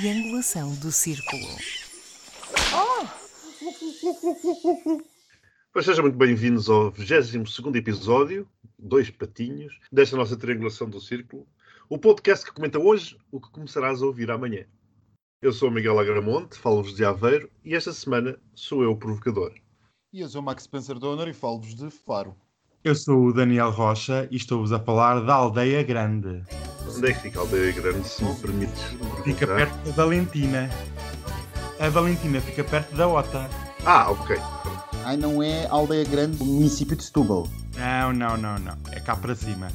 triangulação do círculo. Pois sejam muito bem-vindos ao 22 episódio, Dois Patinhos, desta nossa triangulação do círculo. O podcast que comenta hoje o que começarás a ouvir amanhã. Eu sou o Miguel Agramonte, falo-vos de Aveiro e esta semana sou eu o provocador. E eu sou o Max Spencer Donner e falo-vos de Faro. Eu sou o Daniel Rocha e estou-vos a falar da Aldeia Grande. Onde é que fica a Aldeia Grande, se me permites? Fica perto da Valentina. A Valentina fica perto da Ota. Ah, ok. Ai, não é Aldeia Grande do município de Setúbal. Não, não, não, não. É cá para cima.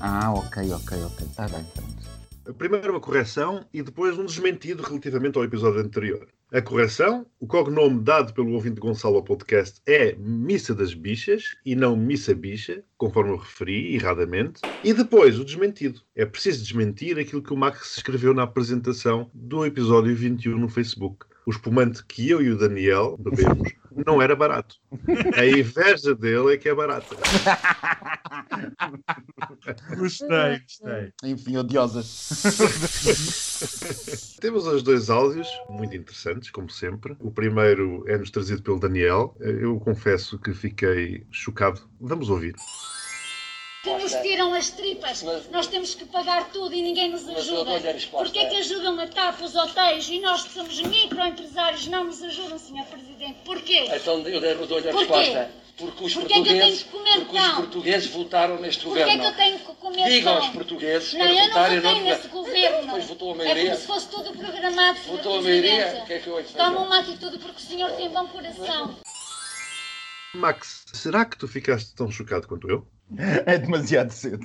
Ah, ok, ok, ok. Está bem, pronto. Primeiro uma correção e depois um desmentido relativamente ao episódio anterior. A correção, o cognome dado pelo ouvinte Gonçalo ao podcast é Missa das Bichas e não Missa Bicha, conforme eu referi erradamente. E depois o desmentido. É preciso desmentir aquilo que o Max escreveu na apresentação do episódio 21 no Facebook. O espumante que eu e o Daniel bebemos não era barato. A inveja dele é que é barata. Gostei, gostei. Enfim, odiosas. Temos os dois áudios, muito interessantes, como sempre. O primeiro é-nos trazido pelo Daniel. Eu confesso que fiquei chocado. Vamos ouvir. Que nos tiram as tripas. Mas- nós temos que pagar tudo e ninguém nos ajuda. dou-lhe a resposta. Porquê é que ajudam a TAP, os hotéis, e nós que somos microempresários não nos ajudam, Sr. Presidente? Porquê? Então eu dei- dou-lhe a Porquê? resposta. Porque os Porquê é que eu tenho portugueses, que comer porque os portugueses votaram neste Porquê é governo. que eu tenho que comer Diga aos pão? portugueses Não, para eu não votei nesse governo. Pois votou a É maioria. como se fosse tudo programado, Sr. Votou a maioria, o que é que eu? Toma uma atitude porque o senhor tem bom coração. Max, será que tu ficaste tão chocado quanto eu? É demasiado cedo.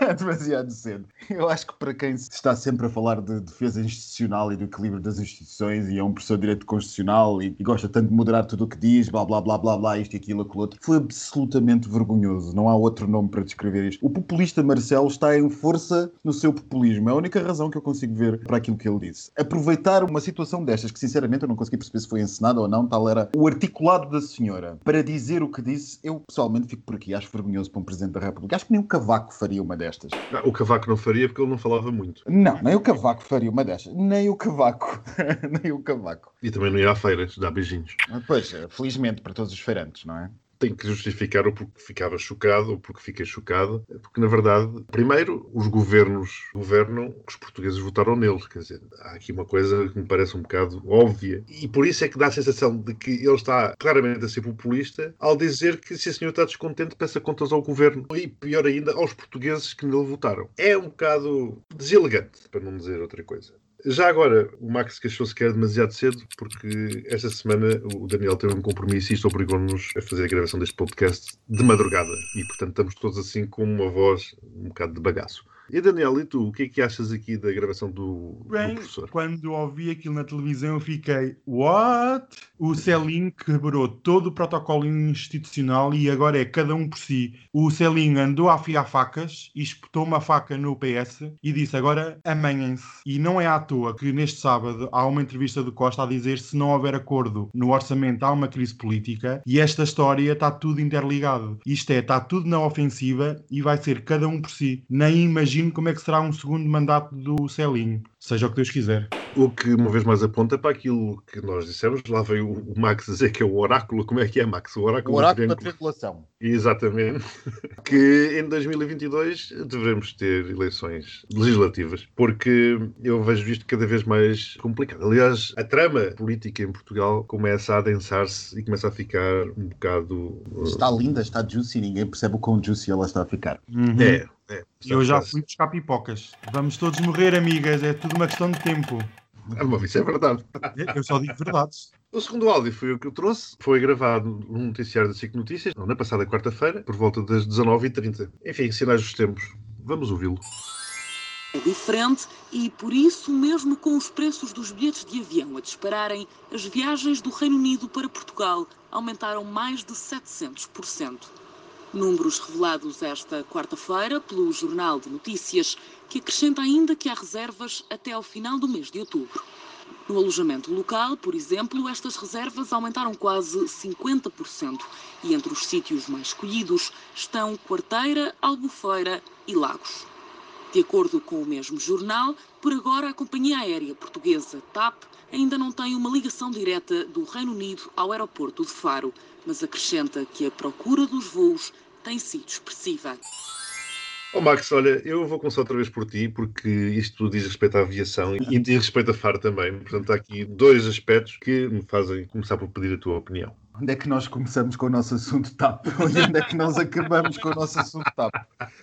é demasiado cedo. Eu acho que para quem está sempre a falar de defesa institucional e do equilíbrio das instituições e é um professor de direito constitucional e, e gosta tanto de moderar tudo o que diz, blá blá blá blá blá, isto e aquilo, aquilo outro, foi absolutamente vergonhoso. Não há outro nome para descrever isto. O populista Marcelo está em força no seu populismo. É a única razão que eu consigo ver para aquilo que ele disse. Aproveitar uma situação destas, que sinceramente eu não consegui perceber se foi encenada ou não, tal era o articulado da senhora, para dizer o que disse, eu pessoalmente fico por aqui. Acho vergonhoso para um Presidente da República. Acho que nem o Cavaco faria uma destas. Não, o Cavaco não faria porque ele não falava muito. Não, nem o Cavaco faria uma destas. Nem o Cavaco. nem o Cavaco. E também não ia a feiras, dar beijinhos. Pois, felizmente para todos os feirantes, não é? Tenho que justificar o porquê ficava chocado ou porque fiquei chocado, porque na verdade, primeiro, os governos governam, os portugueses votaram neles. Quer dizer, há aqui uma coisa que me parece um bocado óbvia. E por isso é que dá a sensação de que ele está claramente a ser populista ao dizer que se a senhora está descontente, peça contas ao governo. E pior ainda, aos portugueses que nele votaram. É um bocado deselegante, para não dizer outra coisa. Já agora, o Max queixou-se que era demasiado cedo, porque esta semana o Daniel teve um compromisso e isto obrigou-nos a fazer a gravação deste podcast de madrugada. E, portanto, estamos todos assim com uma voz um bocado de bagaço. E, Daniel, e tu, o que é que achas aqui da gravação do, do Bem, professor? quando ouvi aquilo na televisão, eu fiquei, what? O Celim quebrou todo o protocolo institucional e agora é cada um por si. O Celim andou a afiar facas e espetou uma faca no PS e disse agora amanhem-se. E não é à toa que neste sábado há uma entrevista do Costa a dizer se não houver acordo no orçamento há uma crise política e esta história está tudo interligado. Isto é, está tudo na ofensiva e vai ser cada um por si. Nem imagino como é que será um segundo mandato do Celinho. Seja o que Deus quiser. O que uma vez mais aponta para aquilo que nós dissemos, lá veio o Max dizer que é o oráculo. Como é que é, Max? O O oráculo, do oráculo da triangulação. Exatamente. Que em 2022 devemos ter eleições legislativas, porque eu vejo isto cada vez mais complicado. Aliás, a trama política em Portugal começa a adensar-se e começa a ficar um bocado. Está linda, está juicy, ninguém percebe o quão juicy ela está a ficar. Uhum. É, é. Eu já fui buscar pipocas. Vamos todos morrer, amigas. É tudo uma questão de tempo. Ah, bom, isso é verdade. Eu só digo verdades. O segundo áudio foi o que eu trouxe. Foi gravado num noticiário da SIC Notícias, na passada quarta-feira, por volta das 19h30. Enfim, sinais dos tempos. Vamos ouvi-lo. É diferente e, por isso, mesmo com os preços dos bilhetes de avião a dispararem, as viagens do Reino Unido para Portugal aumentaram mais de 700%. Números revelados esta quarta-feira pelo Jornal de Notícias, que acrescenta ainda que há reservas até ao final do mês de outubro. No alojamento local, por exemplo, estas reservas aumentaram quase 50% e entre os sítios mais escolhidos estão Quarteira, Albufeira e Lagos. De acordo com o mesmo jornal, por agora a companhia aérea portuguesa TAP ainda não tem uma ligação direta do Reino Unido ao aeroporto de Faro, mas acrescenta que a procura dos voos tem sido expressiva. Oh Max, olha, eu vou começar outra vez por ti, porque isto diz respeito à aviação e diz respeito a Faro também. Portanto, há aqui dois aspectos que me fazem começar por pedir a tua opinião. Onde é que nós começamos com o nosso assunto TAP? E onde é que nós acabamos com o nosso assunto TAP?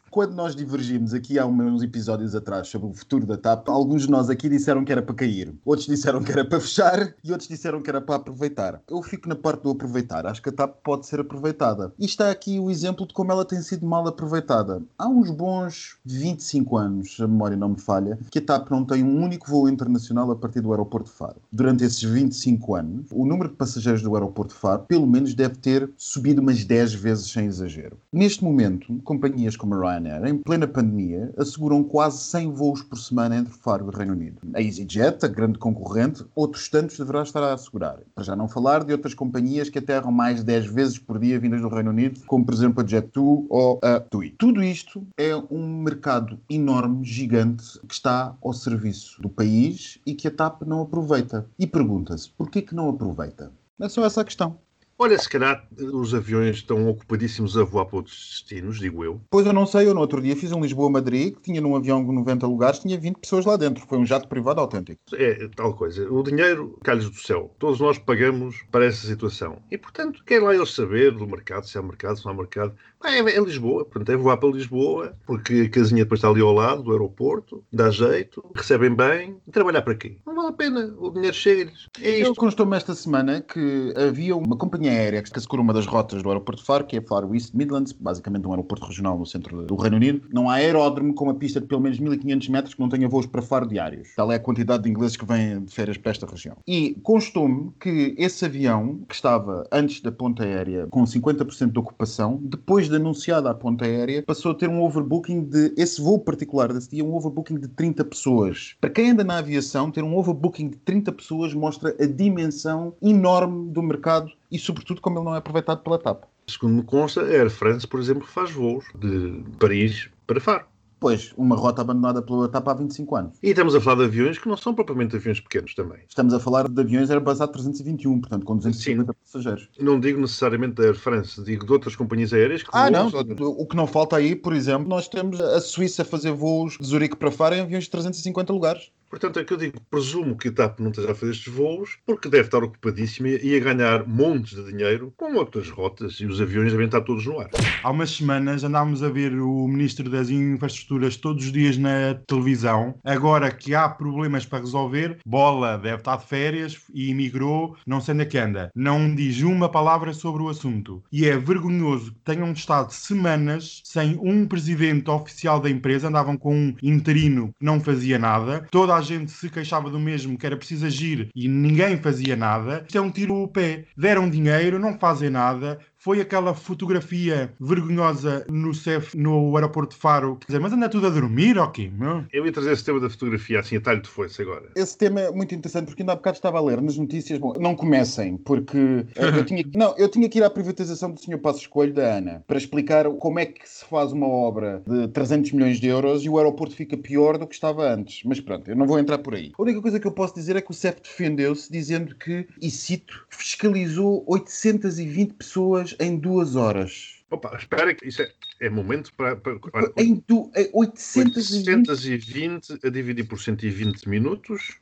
Quando nós divergimos aqui há uns episódios atrás sobre o futuro da TAP, alguns de nós aqui disseram que era para cair, outros disseram que era para fechar e outros disseram que era para aproveitar. Eu fico na parte do aproveitar. Acho que a TAP pode ser aproveitada. E está aqui o exemplo de como ela tem sido mal aproveitada. Há uns bons 25 anos, a memória não me falha, que a TAP não tem um único voo internacional a partir do aeroporto de Faro. Durante esses 25 anos, o número de passageiros do aeroporto de Faro pelo menos deve ter subido umas 10 vezes sem exagero. Neste momento, companhias como a Ryanair, em plena pandemia, asseguram quase 100 voos por semana entre Faro e Reino Unido. A EasyJet, a grande concorrente, outros tantos deverá estar a assegurar. Para já não falar de outras companhias que aterram mais 10 vezes por dia vindas do Reino Unido, como por exemplo a Jet2 ou a TUI. Tudo isto é um mercado enorme, gigante, que está ao serviço do país e que a TAP não aproveita. E pergunta-se, porquê que não aproveita? É só essa a questão. Olha, se calhar os aviões estão ocupadíssimos a voar para outros destinos, digo eu. Pois eu não sei, eu no outro dia fiz um Lisboa-Madrid que tinha num avião de 90 lugares, tinha 20 pessoas lá dentro. Foi um jato privado autêntico. É tal coisa. O dinheiro cai-lhes do céu. Todos nós pagamos para essa situação. E, portanto, quer lá eles saber do mercado, se há mercado, se não há mercado. É, é Lisboa, portanto, é voar para Lisboa, porque a casinha depois está ali ao lado do aeroporto, dá jeito, recebem bem, e trabalhar para quê? Não vale a pena, o dinheiro chega-lhes. É Eu isto. constou-me esta semana que havia uma companhia aérea que assegura uma das rotas do aeroporto de Faro, que é Faro East Midlands, basicamente um aeroporto regional no centro do Reino Unido. Não há aeródromo com uma pista de pelo menos 1500 metros que não tenha voos para Faro diários. Tal é a quantidade de ingleses que vêm de férias para esta região. E constou-me que esse avião, que estava antes da ponta aérea com 50% de ocupação, depois de anunciada a ponta aérea, passou a ter um overbooking de, esse voo particular desse dia, um overbooking de 30 pessoas. Para quem anda na aviação, ter um overbooking de 30 pessoas mostra a dimensão enorme do mercado e, sobretudo, como ele não é aproveitado pela TAP. Segundo me consta, a Air France, por exemplo, faz voos de Paris para Faro. Pois, uma rota abandonada pela TAP há 25 anos. E estamos a falar de aviões que não são propriamente aviões pequenos também. Estamos a falar de aviões Airbus A321, portanto, com 250 passageiros. Não digo necessariamente da Air France, digo de outras companhias aéreas que Ah, voam não. O que não falta aí, por exemplo, nós temos a Suíça a fazer voos de Zurique para Faro em aviões de 350 lugares. Portanto, é que eu digo, presumo que a TAP não esteja a fazer estes voos, porque deve estar ocupadíssima e a ganhar montes de dinheiro com outras rotas e os aviões devem estar todos no ar. Há umas semanas andámos a ver o Ministro das Infraestruturas todos os dias na televisão. Agora que há problemas para resolver, bola deve estar de férias e emigrou, não sei onde é que anda. Não diz uma palavra sobre o assunto. E é vergonhoso que tenham estado semanas sem um presidente oficial da empresa, andavam com um interino que não fazia nada. Toda a gente se queixava do mesmo, que era preciso agir e ninguém fazia nada. Isto é um tiro no pé. Deram dinheiro, não fazem nada. Foi aquela fotografia vergonhosa no CEF, no aeroporto de Faro. Quer dizer, mas anda tudo a dormir, ok? Meu? Eu ia trazer esse tema da fotografia assim a talho de foice agora. Esse tema é muito interessante porque ainda há bocado estava a ler nas notícias. Bom, não comecem, porque eh, eu tinha, não, eu tinha que ir à privatização do Sr. Passo Escolho da ANA para explicar como é que se faz uma obra de 300 milhões de euros e o aeroporto fica pior do que estava antes. Mas pronto, eu não vou entrar por aí. A única coisa que eu posso dizer é que o CEF defendeu-se dizendo que, e cito, fiscalizou 820 pessoas em duas horas. Opa, espera que isso é, é momento para... para, para Em du, em 820 820 a dividir por 120 minutos.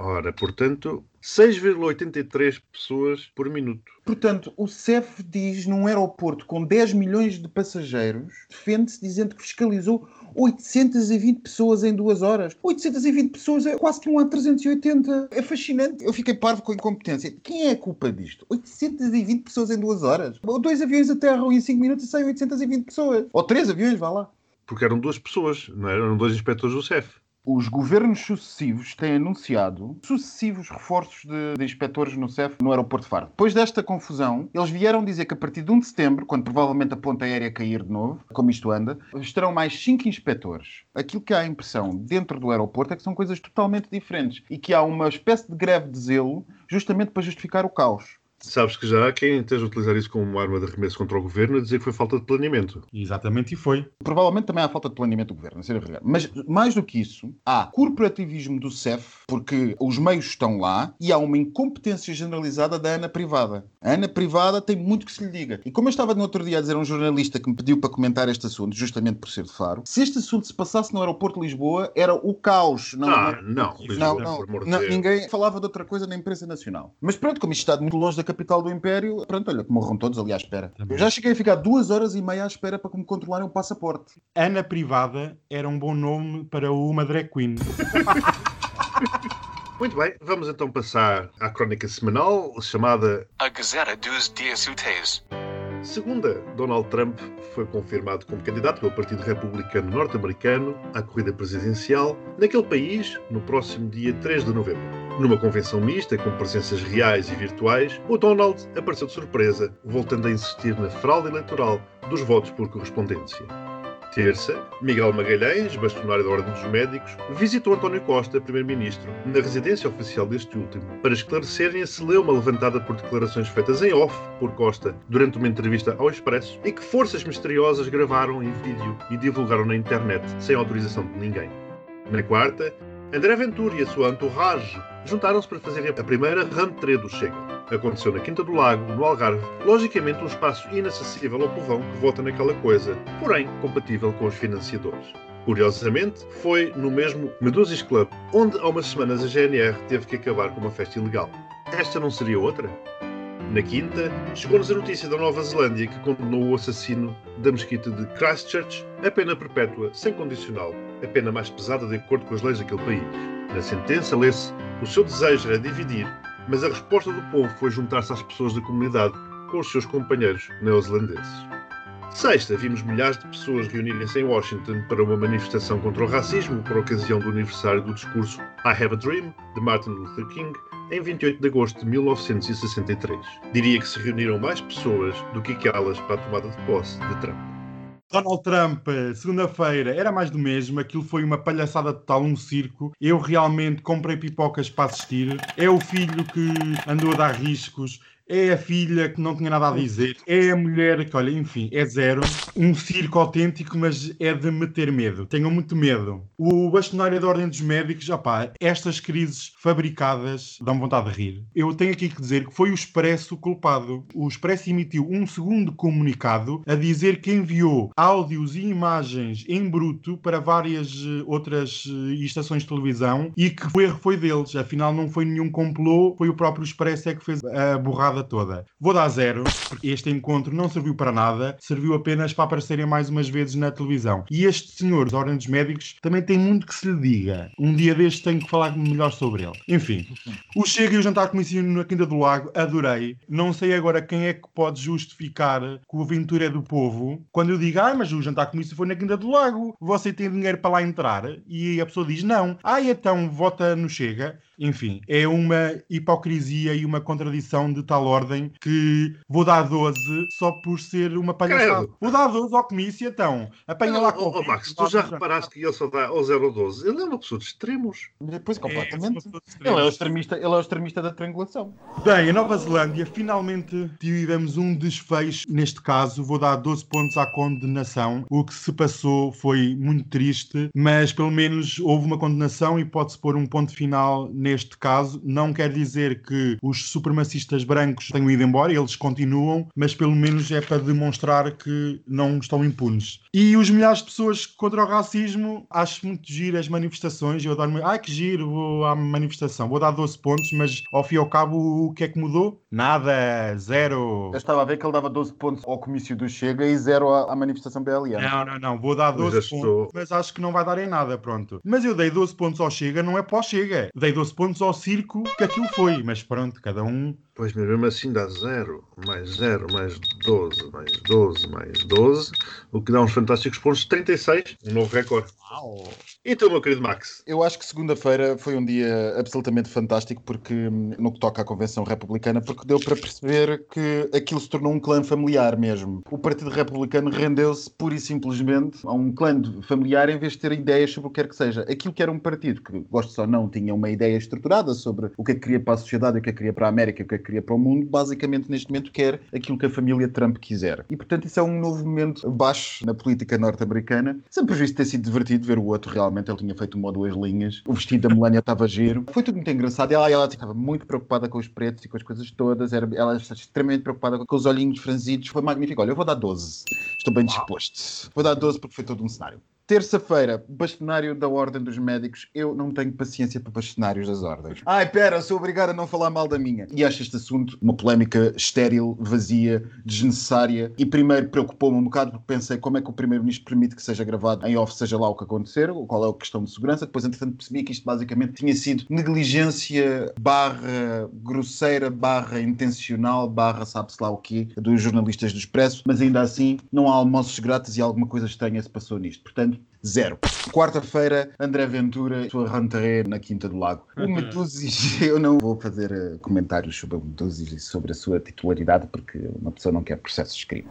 Ora, portanto, 6,83 pessoas por minuto. Portanto, o CEF diz num aeroporto com 10 milhões de passageiros, defende-se dizendo que fiscalizou 820 pessoas em duas horas. 820 pessoas é quase que um A380. É fascinante. Eu fiquei parvo com a incompetência. Quem é a culpa disto? 820 pessoas em duas horas. Dois aviões aterram em 5 minutos e saem 820 pessoas. Ou três aviões, vá lá. Porque eram duas pessoas, não é? eram dois inspectores do CEF. Os governos sucessivos têm anunciado sucessivos reforços de, de inspectores no CEF no aeroporto de Faro. Depois desta confusão, eles vieram dizer que a partir de 1 de setembro, quando provavelmente a ponta aérea cair de novo, como isto anda, estarão mais 5 inspectores. Aquilo que há a impressão dentro do aeroporto é que são coisas totalmente diferentes e que há uma espécie de greve de zelo justamente para justificar o caos. Sabes que já há quem esteja a utilizar isso como uma arma de arremesso contra o governo a dizer que foi falta de planeamento. Exatamente, e foi. Provavelmente também há falta de planeamento do governo, a ser verdade. Mas mais do que isso, há corporativismo do CEF, porque os meios estão lá, e há uma incompetência generalizada da Ana Privada. A Ana Privada tem muito que se lhe diga. E como eu estava no outro dia a dizer a um jornalista que me pediu para comentar este assunto, justamente por ser de Faro, se este assunto se passasse no aeroporto de Lisboa, era o caos. Não, Ah, não, Lisboa, não, não, por amor de não, Deus. ninguém falava de outra coisa na imprensa nacional. Mas pronto, como isto está muito longe da capital do Império, pronto, olha, que morram todos ali à espera. Também. Eu já cheguei a ficar duas horas e meia à espera para que me controlarem o passaporte. Ana Privada era um bom nome para uma drag queen. Muito bem, vamos então passar à crónica semanal chamada A Gazeta dos Dias Úteis. Segunda, Donald Trump foi confirmado como candidato pelo Partido Republicano Norte-Americano à corrida presidencial naquele país no próximo dia 3 de novembro. Numa convenção mista com presenças reais e virtuais, o Donald apareceu de surpresa, voltando a insistir na fraude eleitoral dos votos por correspondência. Terça, Miguel Magalhães, bastonário da Ordem dos Médicos, visitou António Costa, primeiro-ministro, na residência oficial deste último, para esclarecerem a celeuma levantada por declarações feitas em off por Costa durante uma entrevista ao Expresso e que forças misteriosas gravaram em vídeo e divulgaram na internet sem autorização de ninguém. Na quarta, André Ventura e a sua entourage juntaram-se para fazerem a primeira rentrée do Chega. Aconteceu na Quinta do Lago, no Algarve, logicamente um espaço inacessível ao povão que vota naquela coisa, porém compatível com os financiadores. Curiosamente, foi no mesmo Medusis Club, onde há umas semanas a GNR teve que acabar com uma festa ilegal. Esta não seria outra? Na quinta, chegou-nos a notícia da Nova Zelândia que condenou o assassino da mesquita de Christchurch a pena perpétua, sem condicional, a pena mais pesada de acordo com as leis daquele país. Na sentença lê-se: o seu desejo era dividir, mas a resposta do povo foi juntar-se às pessoas da comunidade com os seus companheiros neozelandeses. Sexta, vimos milhares de pessoas reunirem-se em Washington para uma manifestação contra o racismo por ocasião do aniversário do discurso I Have a Dream, de Martin Luther King, em 28 de agosto de 1963. Diria que se reuniram mais pessoas do que aquelas para a tomada de posse de Trump. Donald Trump, segunda-feira, era mais do mesmo. Aquilo foi uma palhaçada total, um circo. Eu realmente comprei pipocas para assistir. É o filho que andou a dar riscos. É a filha que não tinha nada a dizer. É a mulher que, olha, enfim, é zero. Um circo autêntico, mas é de meter medo. Tenham muito medo. O bastonário da Ordem dos Médicos, opá, estas crises fabricadas dão vontade de rir. Eu tenho aqui que dizer que foi o Expresso culpado. O Expresso emitiu um segundo comunicado a dizer que enviou áudios e imagens em bruto para várias eh, outras eh, estações de televisão e que o erro foi deles. Afinal, não foi nenhum complô, foi o próprio Expresso é que fez a borrada toda. Vou dar zero, porque este encontro não serviu para nada, serviu apenas para aparecerem mais umas vezes na televisão. E este senhor da Ordem dos Médicos também tem muito que se lhe diga. Um dia deste tenho que falar melhor sobre ele. Enfim, o Chega e o Jantar Comissão na Quinta do Lago, adorei. Não sei agora quem é que pode justificar que o Aventura é do povo. Quando eu digo, ah, mas o Jantar Comissão foi na Quinta do Lago, você tem dinheiro para lá entrar? E a pessoa diz, não. Ah, então vota no Chega. Enfim, é uma hipocrisia e uma contradição de tal ordem que vou dar 12 só por ser uma palhaçada. Credo. Vou dar 12 ao comício, então. Apanha lá com Oh, Max, tu já reparaste que ele só dá ao 0 ou 12? Ele é uma pessoa de extremos. Depois, É, completamente. todo Ele é o extremista, ele é o extremista da triangulação. Bem, a Nova Zelândia finalmente tivemos um desfecho. Neste caso, vou dar 12 pontos à condenação. O que se passou foi muito triste, mas pelo menos houve uma condenação e pode-se pôr um ponto final neste caso. Não quer dizer que os supremacistas brancos tenham ido embora, eles continuam, mas pelo menos é para demonstrar que não estão impunes. E os milhares de pessoas contra o racismo, acho muito giro as manifestações. Eu adoro. Ai que giro, vou à manifestação. Vou dar 12 pontos, mas ao fim e ao cabo, o que é que mudou? Nada, zero. Eu estava a ver que ele dava 12 pontos ao comício do Chega e 0 à, à manifestação BLM. Não, não, não, vou dar Pois 12 já estou. pontos, mas acho que não vai dar em nada, pronto. Mas eu dei 12 pontos ao Chega, não é para o Chega. Dei 12 pontos ao circo que aquilo foi, mas pronto, cada um. Pois mas mesmo assim dá 0, mais 0, mais 12, mais 12, mais 12, o que dá uns fantásticos pontos de 36, um novo recorde. Então, meu querido Max, Eu acho que segunda-feira foi um dia absolutamente fantástico porque no que toca à Convenção Republicana, porque deu para perceber que aquilo se tornou um clã familiar mesmo. O Partido Republicano rendeu-se pura e simplesmente a um clã familiar em vez de ter ideias sobre o que quer que seja. Aquilo que era um partido que, gosto ou não, tinha uma ideia estruturada sobre o que é que queria para a sociedade, o que é que queria para a América, o que é que queria para o mundo, basicamente neste momento quer aquilo que a família Trump quiser. E portanto isso é um novo momento baixo na política norte-americana. Sempre visto ter sido divertido ver o outro realmente, ele tinha feito uma ou duas linhas, o vestido da Melania estava giro, foi tudo muito engraçado. Ela, ela estava muito preocupada com os pretos e com as coisas todas, era, ela estava extremamente preocupada com os olhinhos franzidos, foi magnífico. Olha, eu vou dar 12, estou bem disposto. Vou dar 12 porque foi todo um cenário. Terça-feira, bastonário da Ordem dos Médicos. Eu não tenho paciência para bastonários das ordens. Ai, pera, sou obrigado a não falar mal da minha. E acho este assunto uma polémica estéril, vazia, desnecessária. E primeiro preocupou-me um bocado porque pensei como é que o Primeiro-Ministro permite que seja gravado em off, seja lá o que acontecer, qual é a questão de segurança. Depois, entretanto, percebi que isto basicamente tinha sido negligência barra grosseira, barra intencional, barra sabe-se lá o quê, dos jornalistas do Expresso. Mas ainda assim, não há almoços grátis e alguma coisa estranha se passou nisto. Portanto, Zero. Quarta-feira, André Ventura, sua rentrée na Quinta do Lago. O Medusis, eu não vou fazer uh, comentários sobre o Medusis e sobre a sua titularidade, porque uma pessoa não quer processos de crime.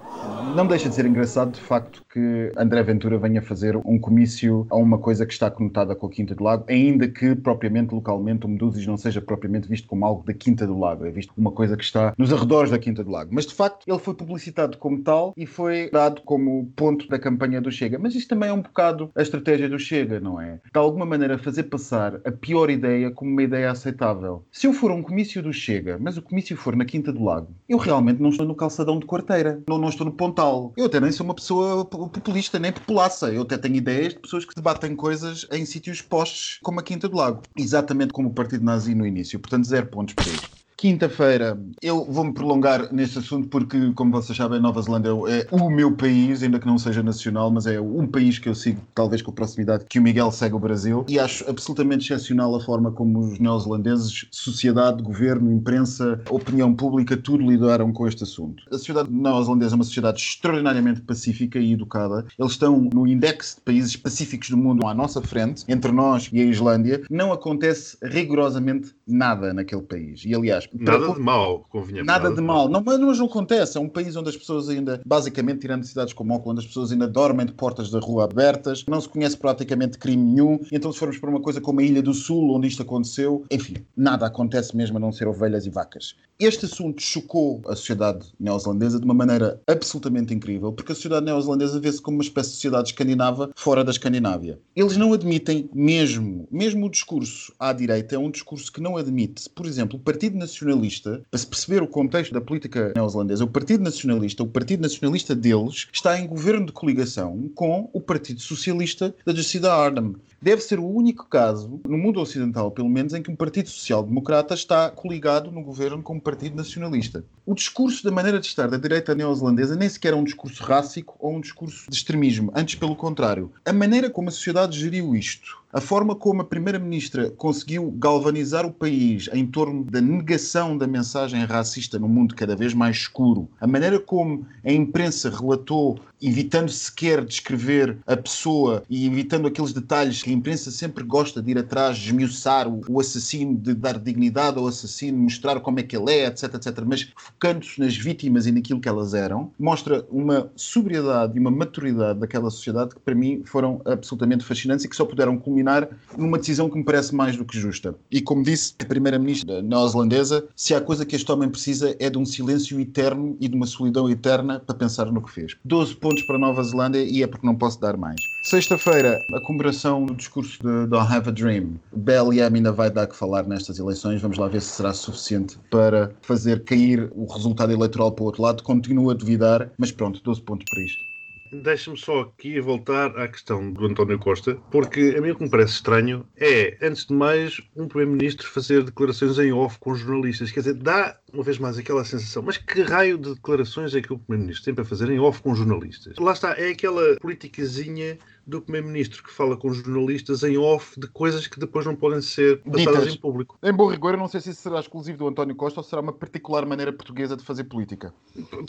Não deixa de ser engraçado, de facto, que André Ventura venha fazer um comício a uma coisa que está conotada com a Quinta do Lago, ainda que, propriamente, localmente, o Medusis não seja propriamente visto como algo da Quinta do Lago, é visto como uma coisa que está nos arredores da Quinta do Lago. Mas, de facto, ele foi publicitado como tal e foi dado como ponto da campanha do Chega. Mas isto também é um bocado a estratégia do Chega, não é? De alguma maneira fazer passar a pior ideia como uma ideia aceitável. Se eu for a um comício do Chega, mas o comício for na Quinta do Lago, eu realmente não estou no calçadão de quarteira, não, não estou no Pontal. Eu até nem sou uma pessoa populista, nem populaça. Eu até tenho ideias de pessoas que debatem coisas em sítios postos como a Quinta do Lago. Exatamente como o Partido Nazi no início. Portanto, zero pontos para isto. Quinta-feira, eu vou-me prolongar neste assunto porque, como vocês sabem, Nova Zelândia é o meu país, ainda que não seja nacional, mas é um país que eu sigo, talvez com a proximidade que o Miguel segue o Brasil, e acho absolutamente excepcional a forma como os neozelandeses, sociedade, governo, imprensa, opinião pública, tudo lidaram com este assunto. A sociedade neozelandesa é uma sociedade extraordinariamente pacífica e educada. Eles estão no index de países pacíficos do mundo à nossa frente, entre nós e a Islândia. Não acontece rigorosamente nada naquele país. E, aliás, Nada de mal, convenhamos. Nada, de mal. Não, mas não acontece. É um país onde as pessoas ainda, basicamente, tirando cidades como Auckland, as pessoas ainda dormem de portas da rua abertas, não se conhece praticamente crime nenhum. Então, se formos para uma coisa como a Ilha do Sul, onde isto aconteceu, enfim, nada acontece mesmo a não ser ovelhas e vacas. Este assunto chocou a sociedade neozelandesa de uma maneira absolutamente incrível, porque a sociedade neozelandesa vê-se como uma espécie de sociedade escandinava fora da Escandinávia. Eles não admitem mesmo, mesmo o discurso à direita é um discurso que não admite, por exemplo, o Partido Nacionalista, para se perceber o contexto da política neozelandesa, o Partido Nacionalista, o Partido Nacionalista deles, está em governo de coligação com o Partido Socialista da Jacinda Ardern. Deve ser o único caso, no mundo ocidental pelo menos, em que um Partido Social Democrata está coligado no governo com um Partido Nacionalista. O discurso da maneira de estar da direita neozelandesa nem sequer é um discurso rássico ou um discurso de extremismo, antes pelo contrário. A maneira como a sociedade geriu isto, a forma como a Primeira-Ministra conseguiu galvanizar o país em torno da negação da mensagem racista num mundo cada vez mais escuro, a maneira como a imprensa relatou, evitando sequer descrever a pessoa e evitando aqueles detalhes que imprensa sempre gosta de ir atrás, desmiuçar o, o assassino, de dar dignidade ao assassino, mostrar como é que ele é, etc, etc, mas focando-se nas vítimas e naquilo que elas eram, mostra uma sobriedade e uma maturidade daquela sociedade que para mim foram absolutamente fascinantes e que só puderam culminar numa decisão que me parece mais do que justa. E como disse a primeira-ministra neozelandesa, se há coisa que este homem precisa é de um silêncio eterno e de uma solidão eterna para pensar no que fez. 12 pontos para Nova Zelândia e é porque não posso dar mais. Sexta-feira, a comemoração do discurso de Don't Have a Dream. BLM ainda vai dar que falar nestas eleições. Vamos lá ver se será suficiente para fazer cair o resultado eleitoral para o outro lado. Continuo a duvidar, mas pronto, 12 pontos para isto. Deixa-me só aqui voltar à questão do António Costa, porque a mim o que me parece estranho é, antes de mais, um Primeiro-Ministro fazer declarações em off com jornalistas. Quer dizer, dá, uma vez mais, aquela sensação, mas que raio de declarações é que o Primeiro-Ministro tem para fazer em off com jornalistas? Lá está, é aquela politicazinha do Primeiro-Ministro que fala com jornalistas em off de coisas que depois não podem ser passadas Ditas. em público. Em bom rigor, eu não sei se isso será exclusivo do António Costa ou será uma particular maneira portuguesa de fazer política.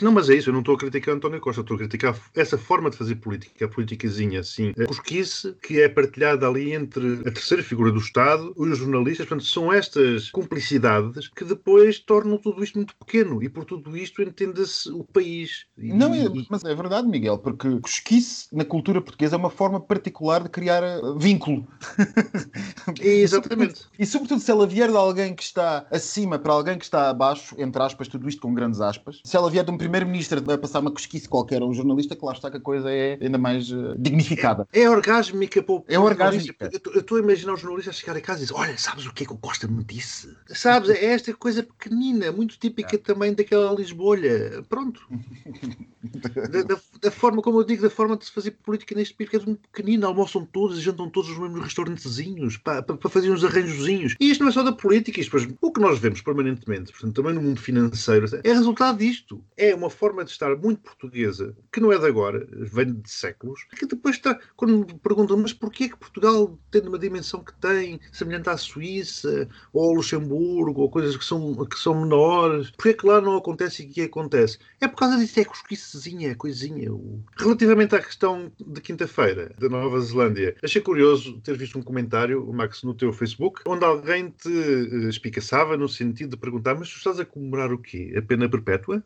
Não, mas é isso, eu não estou a criticar António Costa, estou a criticar essa forma de fazer política, a politicazinha assim, a cosquice que é partilhada ali entre a terceira figura do Estado e os jornalistas. Portanto, são estas cumplicidades que depois tornam tudo isto muito pequeno e por tudo isto entenda-se o país. E- Não, é, e- mas é verdade, Miguel, porque cosquice na cultura portuguesa é uma forma particular de criar eh, vínculo. É, exatamente. E sobretudo se ela vier de alguém que está acima para alguém que está abaixo, entre aspas, tudo isto com grandes aspas, se ela vier de um primeiro-ministro a passar uma cosquice qualquer a um jornalista, que lá está que a coisa é ainda mais eh, dignificada. É orgásmica para o É orgásmica. jornalista. Eu estou a imaginar os jornalistas chegar a casa e dizer: Olha, sabes o que é que o Costa me disse? Sabes, é esta coisa pequenina, muito típica também daquela Lisbolha. Pronto. Da, da- da forma, como eu digo, da forma de se fazer política neste país, que é muito pequenina, almoçam todos e jantam todos nos mesmos restaurantezinhos para, para, fazer uns arranjozinhos. E isto não é só da política, isto, depois, o que nós vemos permanentemente, portanto, também no mundo financeiro, é resultado disto. É uma forma de estar muito portuguesa, que não é de agora, vem de séculos, que depois está, quando me perguntam, mas porquê que Portugal tem uma dimensão que tem, semelhante à Suíça, ou ao Luxemburgo, ou coisas que são, que são menores, porquê que lá não acontece e aqui acontece? É por causa disso, é cosquicezinha, é coisinha. O- Relativamente à questão de quinta-feira, da Nova Zelândia, achei curioso ter visto um comentário, Max, no teu Facebook, onde alguém te eh, espicaçava no sentido de perguntar, mas tu estás a comemorar o quê? A pena perpétua?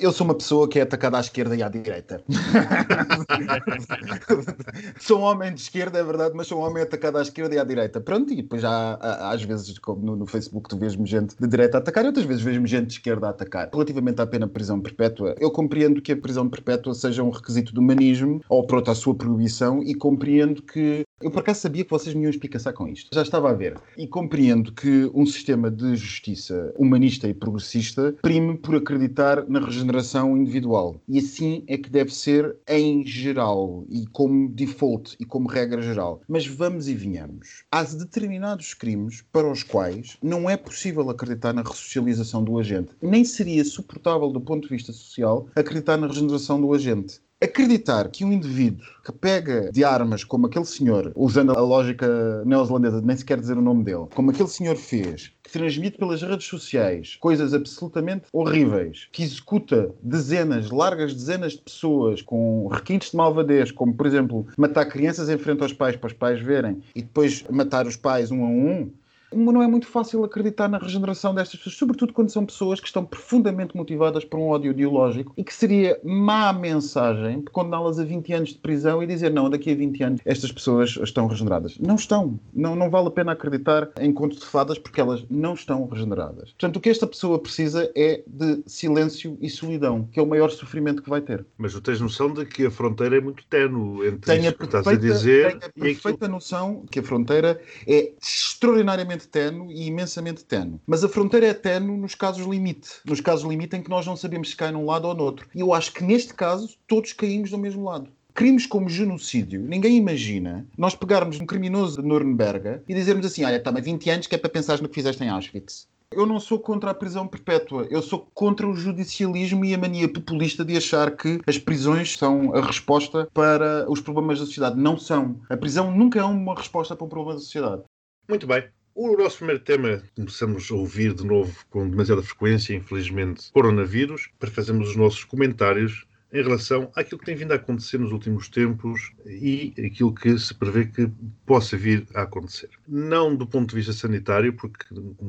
Eu sou uma pessoa que é atacada à esquerda e à direita. sou um homem de esquerda, é verdade, mas sou um homem atacado à esquerda e à direita. Pronto, e depois já há- às vezes, como no, no Facebook, tu vês-me gente de direita a atacar e outras vezes vês-me gente de esquerda a atacar. Relativamente à pena de prisão perpétua, eu compreendo que a prisão perpétua seja um requisito do humanismo, ou pronto, a sua proibição, e compreendo que eu por acaso sabia que vocês me iam espicaçar com isto. Já estava a ver. E compreendo que um sistema de justiça humanista e progressista prime por acreditar na regeneração individual. E assim é que deve ser em geral e como default e como regra geral. Mas vamos e venhamos. Há determinados crimes para os quais não é possível acreditar na ressocialização do agente. Nem seria suportável do ponto de vista social acreditar na regeneração do agente. Acreditar que um indivíduo que pega de armas como aquele senhor, usando a lógica neozelandesa, nem sequer dizer o nome dele, como aquele senhor fez, que transmite pelas redes sociais coisas absolutamente horríveis, que executa dezenas, largas dezenas de pessoas com requintes de malvadez, como por exemplo matar crianças em frente aos pais para os pais verem e depois matar os pais um a um. Não é muito fácil acreditar na regeneração destas pessoas, sobretudo quando são pessoas que estão profundamente motivadas por um ódio ideológico e que seria má mensagem condená-las a 20 anos de prisão e dizer não, daqui a 20 anos estas pessoas estão regeneradas. Não estão. Não, não vale a pena acreditar em contos de fadas porque elas não estão regeneradas. Portanto, o que esta pessoa precisa é de silêncio e solidão, que é o maior sofrimento que vai ter. Mas tu tens noção de que a fronteira é muito tenue entre Tenho isso que estás a perfeita, dizer tenho a e aquilo perfeita noção que a fronteira é extraordinariamente tenue e imensamente tenue. Mas a fronteira é tenue nos casos limite. Nos casos limite em que nós não sabemos se cai num lado ou no outro. E eu acho que neste caso todos caímos do mesmo lado. Crimes como genocídio, ninguém imagina nós pegarmos um criminoso de Nuremberg e dizermos assim: olha, toma 20 anos que é para pensar no que fizeste em Auschwitz. Eu não sou contra a prisão perpétua, eu sou contra o judicialismo e a mania populista de achar que as prisões são a resposta para os problemas da sociedade. Não são. A prisão nunca é uma resposta para um problema da sociedade. Muito bem. O nosso primeiro tema começamos a ouvir de novo com demasiada frequência, infelizmente, coronavírus, para fazermos os nossos comentários em relação àquilo que tem vindo a acontecer nos últimos tempos e aquilo que se prevê que possa vir a acontecer. Não do ponto de vista sanitário, porque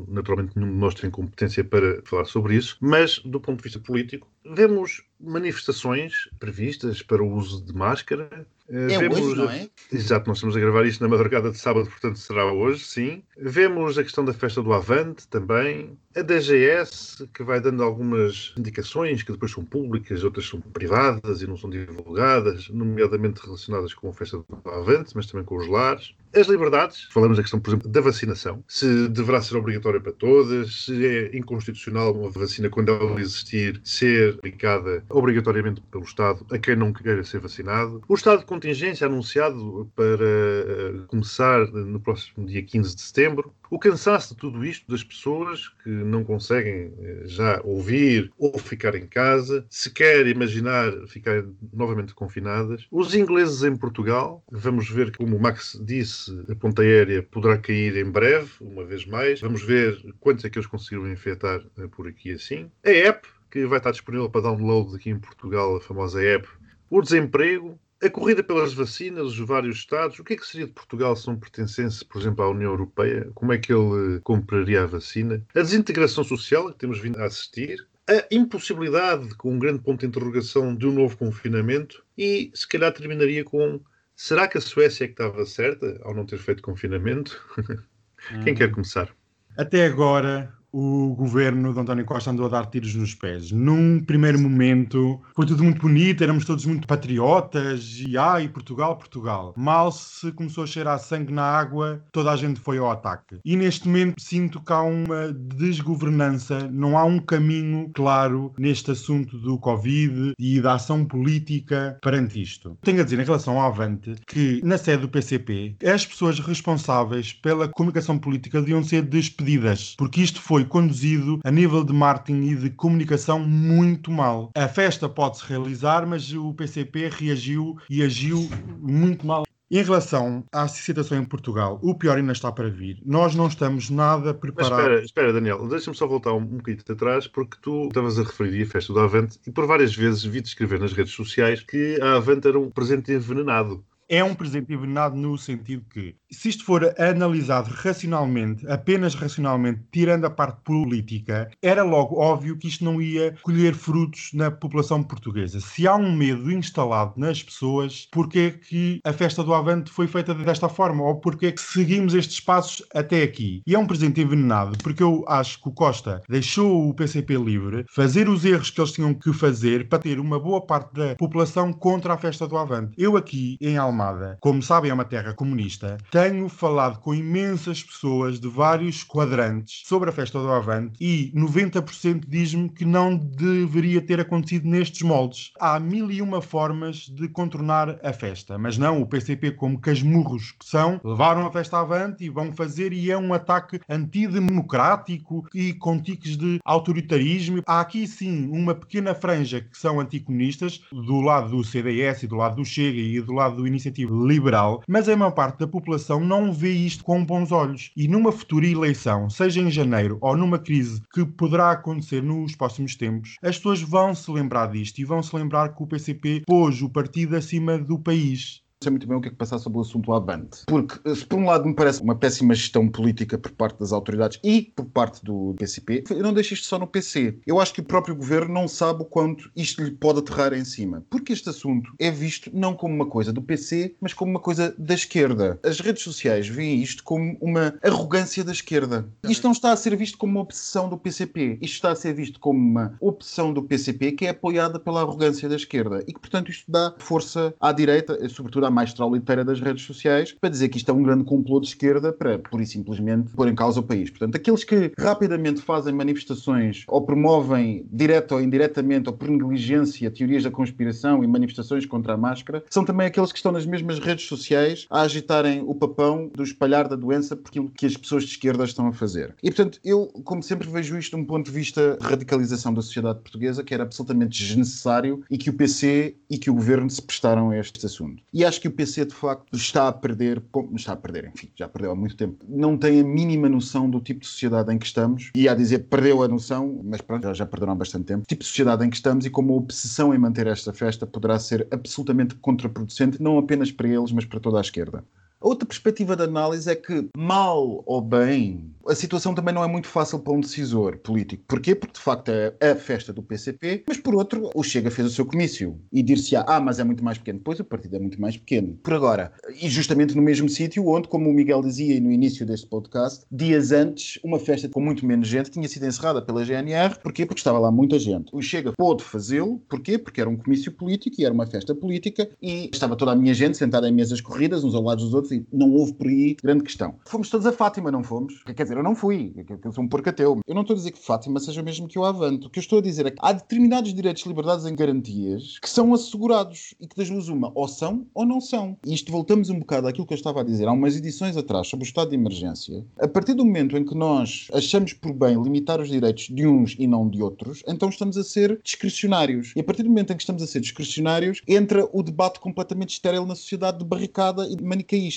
naturalmente nenhum de nós tem competência para falar sobre isso, mas do ponto de vista político. Vemos manifestações previstas para o uso de máscara. É vemos- hoje, não é? Exato, nós estamos a gravar isto na madrugada de sábado, portanto será hoje, sim. Vemos a questão da festa do Avante também. A DGS, que vai dando algumas indicações que depois são públicas, outras são privadas e não são divulgadas, nomeadamente relacionadas com a festa do Avante, mas também com os lares. As liberdades, falamos da questão, por exemplo, da vacinação, se deverá ser obrigatória para todas, se é inconstitucional uma vacina, quando ela existir, ser aplicada obrigatoriamente pelo Estado a quem não queira ser vacinado. O estado de contingência anunciado para eh, começar no próximo dia 15 de setembro. O cansaço de tudo isto das pessoas que não conseguem eh, já ouvir ou ficar em casa, sequer imaginar ficar novamente confinadas. Os ingleses em Portugal, vamos ver, como o Max disse, a ponta aérea poderá cair em breve, uma vez mais. Vamos ver quantos é que eles conseguiram infectar eh, por aqui assim. A app, que vai estar disponível para download aqui em Portugal, a famosa app. O desemprego, A corrida pelas vacinas, os vários Estados, o que é que seria de Portugal se não pertencesse, por exemplo, à União Europeia? Como é que ele compraria a vacina? A desintegração social que temos vindo a assistir, a impossibilidade, com um grande ponto de interrogação, de um novo confinamento e, se calhar, terminaria com será que a Suécia é que estava certa ao não ter feito confinamento? Quem quer começar? Até agora, o governo de António Costa andou a dar tiros nos pés. Num primeiro momento foi tudo muito bonito, éramos todos muito patriotas e ai, Portugal, Portugal. Mal se começou a cheirar sangue na água, toda a gente foi ao ataque. E neste momento sinto que há uma desgovernança, não há um caminho claro neste assunto do Covid e da ação política perante isto. Tenho a dizer, em relação ao Avante, que na sede do PCP, as pessoas responsáveis pela comunicação política deviam ser despedidas, porque isto foi conduzido a nível de marketing e de comunicação muito mal. A festa pode-se realizar, mas o PCP reagiu e agiu muito mal. Em relação à situação em Portugal, o pior ainda está para vir. Nós não estamos nada preparados. espera, espera Daniel, deixa-me só voltar um, um bocadinho atrás, porque tu estavas a referir a festa do Avante e por várias vezes vi-te escrever nas redes sociais que a Avante era um presente envenenado. é um presente envenenado no sentido que, se isto for analisado racionalmente, apenas racionalmente, tirando a parte política, era logo óbvio que isto não ia colher frutos na população portuguesa. Se há um medo instalado nas pessoas, porquê que a festa do Avante foi feita desta forma? Ou porquê que seguimos estes passos até aqui? E é um presente envenenado, porque eu acho que o Costa deixou o PCP livre, fazer os erros que eles tinham que fazer para ter uma boa parte da população contra a festa do Avante. Eu aqui, em Almada, como sabem é uma terra comunista, tenho falado com imensas pessoas de vários quadrantes sobre a festa do Avante e 90% diz-me que não deveria ter acontecido nestes moldes. Há mil e uma formas de contornar a festa, mas não, o PCP, como casmurros que são, levaram a festa avante e vão fazer e é um ataque antidemocrático e com tiques de autoritarismo. Há aqui sim uma pequena franja que são anticomunistas, do lado do CDS e do lado do Chega e do lado do Iniciativa Liberal, mas a maior parte da população não vê isto com bons olhos. E numa futura eleição, seja em janeiro ou numa crise que poderá acontecer nos próximos tempos, as pessoas vão se lembrar disto e vão se lembrar que o PCP pôs o partido acima do país. Sei muito bem o que é que passar sobre o assunto Avante. Porque, se por um lado me parece uma péssima gestão política por parte das autoridades e por parte do PCP, eu não deixo isto só no PC. Eu acho que o próprio governo não sabe o quanto isto lhe pode aterrar em cima. Porque este assunto é visto não como uma coisa do PC, mas como uma coisa da esquerda. As redes sociais veem isto como uma arrogância da esquerda. Isto não está a ser visto como uma obsessão do PCP. Isto está a ser visto como uma opção do PCP que é apoiada pela arrogância da esquerda. E que, portanto, isto dá força à direita, sobretudo à mais troliteira das redes sociais, para dizer que isto é um grande complô de esquerda para, pura e simplesmente, pôr em causa o país. Portanto, aqueles que rapidamente fazem manifestações ou promovem, direta ou indiretamente, ou por negligência, teorias da conspiração e manifestações contra a máscara, são também aqueles que estão nas mesmas redes sociais a agitarem o papão do espalhar da doença por aquilo que as pessoas de esquerda estão a fazer. E, portanto, eu, como sempre, vejo isto de um ponto de vista de radicalização da sociedade portuguesa, que era absolutamente desnecessário e que o PC e que o governo se prestaram a este assunto. E acho que o PC, de facto, está a perder, está a perder, enfim, já perdeu há muito tempo, não tem a mínima noção do tipo de sociedade em que estamos, e a dizer perdeu a noção, mas pronto, já, já perderam há bastante tempo, tipo de sociedade em que estamos e como a obsessão em manter esta festa poderá ser absolutamente contraproducente, não apenas para eles, mas para toda a esquerda. Outra perspectiva de análise é que, mal ou bem, a situação também não é muito fácil para um decisor político. Porquê? Porque, de facto, é a festa do PCP, mas, por outro, o Chega fez o seu comício. E dir-se, ah, mas é muito mais pequeno. Pois, o partido é muito mais pequeno. Por agora. E justamente no mesmo sítio onde, como o Miguel dizia no início deste podcast, dias antes, uma festa com muito menos gente tinha sido encerrada pela GNR. Porquê? Porque estava lá muita gente. O Chega pôde fazê-lo. Porquê? Porque era um comício político e era uma festa política e estava toda a minha gente sentada em mesas corridas, uns ao lado dos outros, e não houve por aí grande questão. Fomos todos a Fátima, não fomos? Quer dizer, eu não fui, eu sou um porco ateu. Eu não estou a dizer que Fátima seja o mesmo que o Avante. O que eu estou a dizer é que há determinados direitos, liberdades e garantias que são assegurados e que das duas uma, ou são ou não são. E isto voltamos um bocado àquilo que eu estava a dizer há umas edições atrás sobre o estado de emergência. A partir do momento em que nós achamos por bem limitar os direitos de uns e não de outros, então estamos a ser discricionários. E a partir do momento em que estamos a ser discricionários, entra o debate completamente estéril na sociedade de barricada e de manicaísta.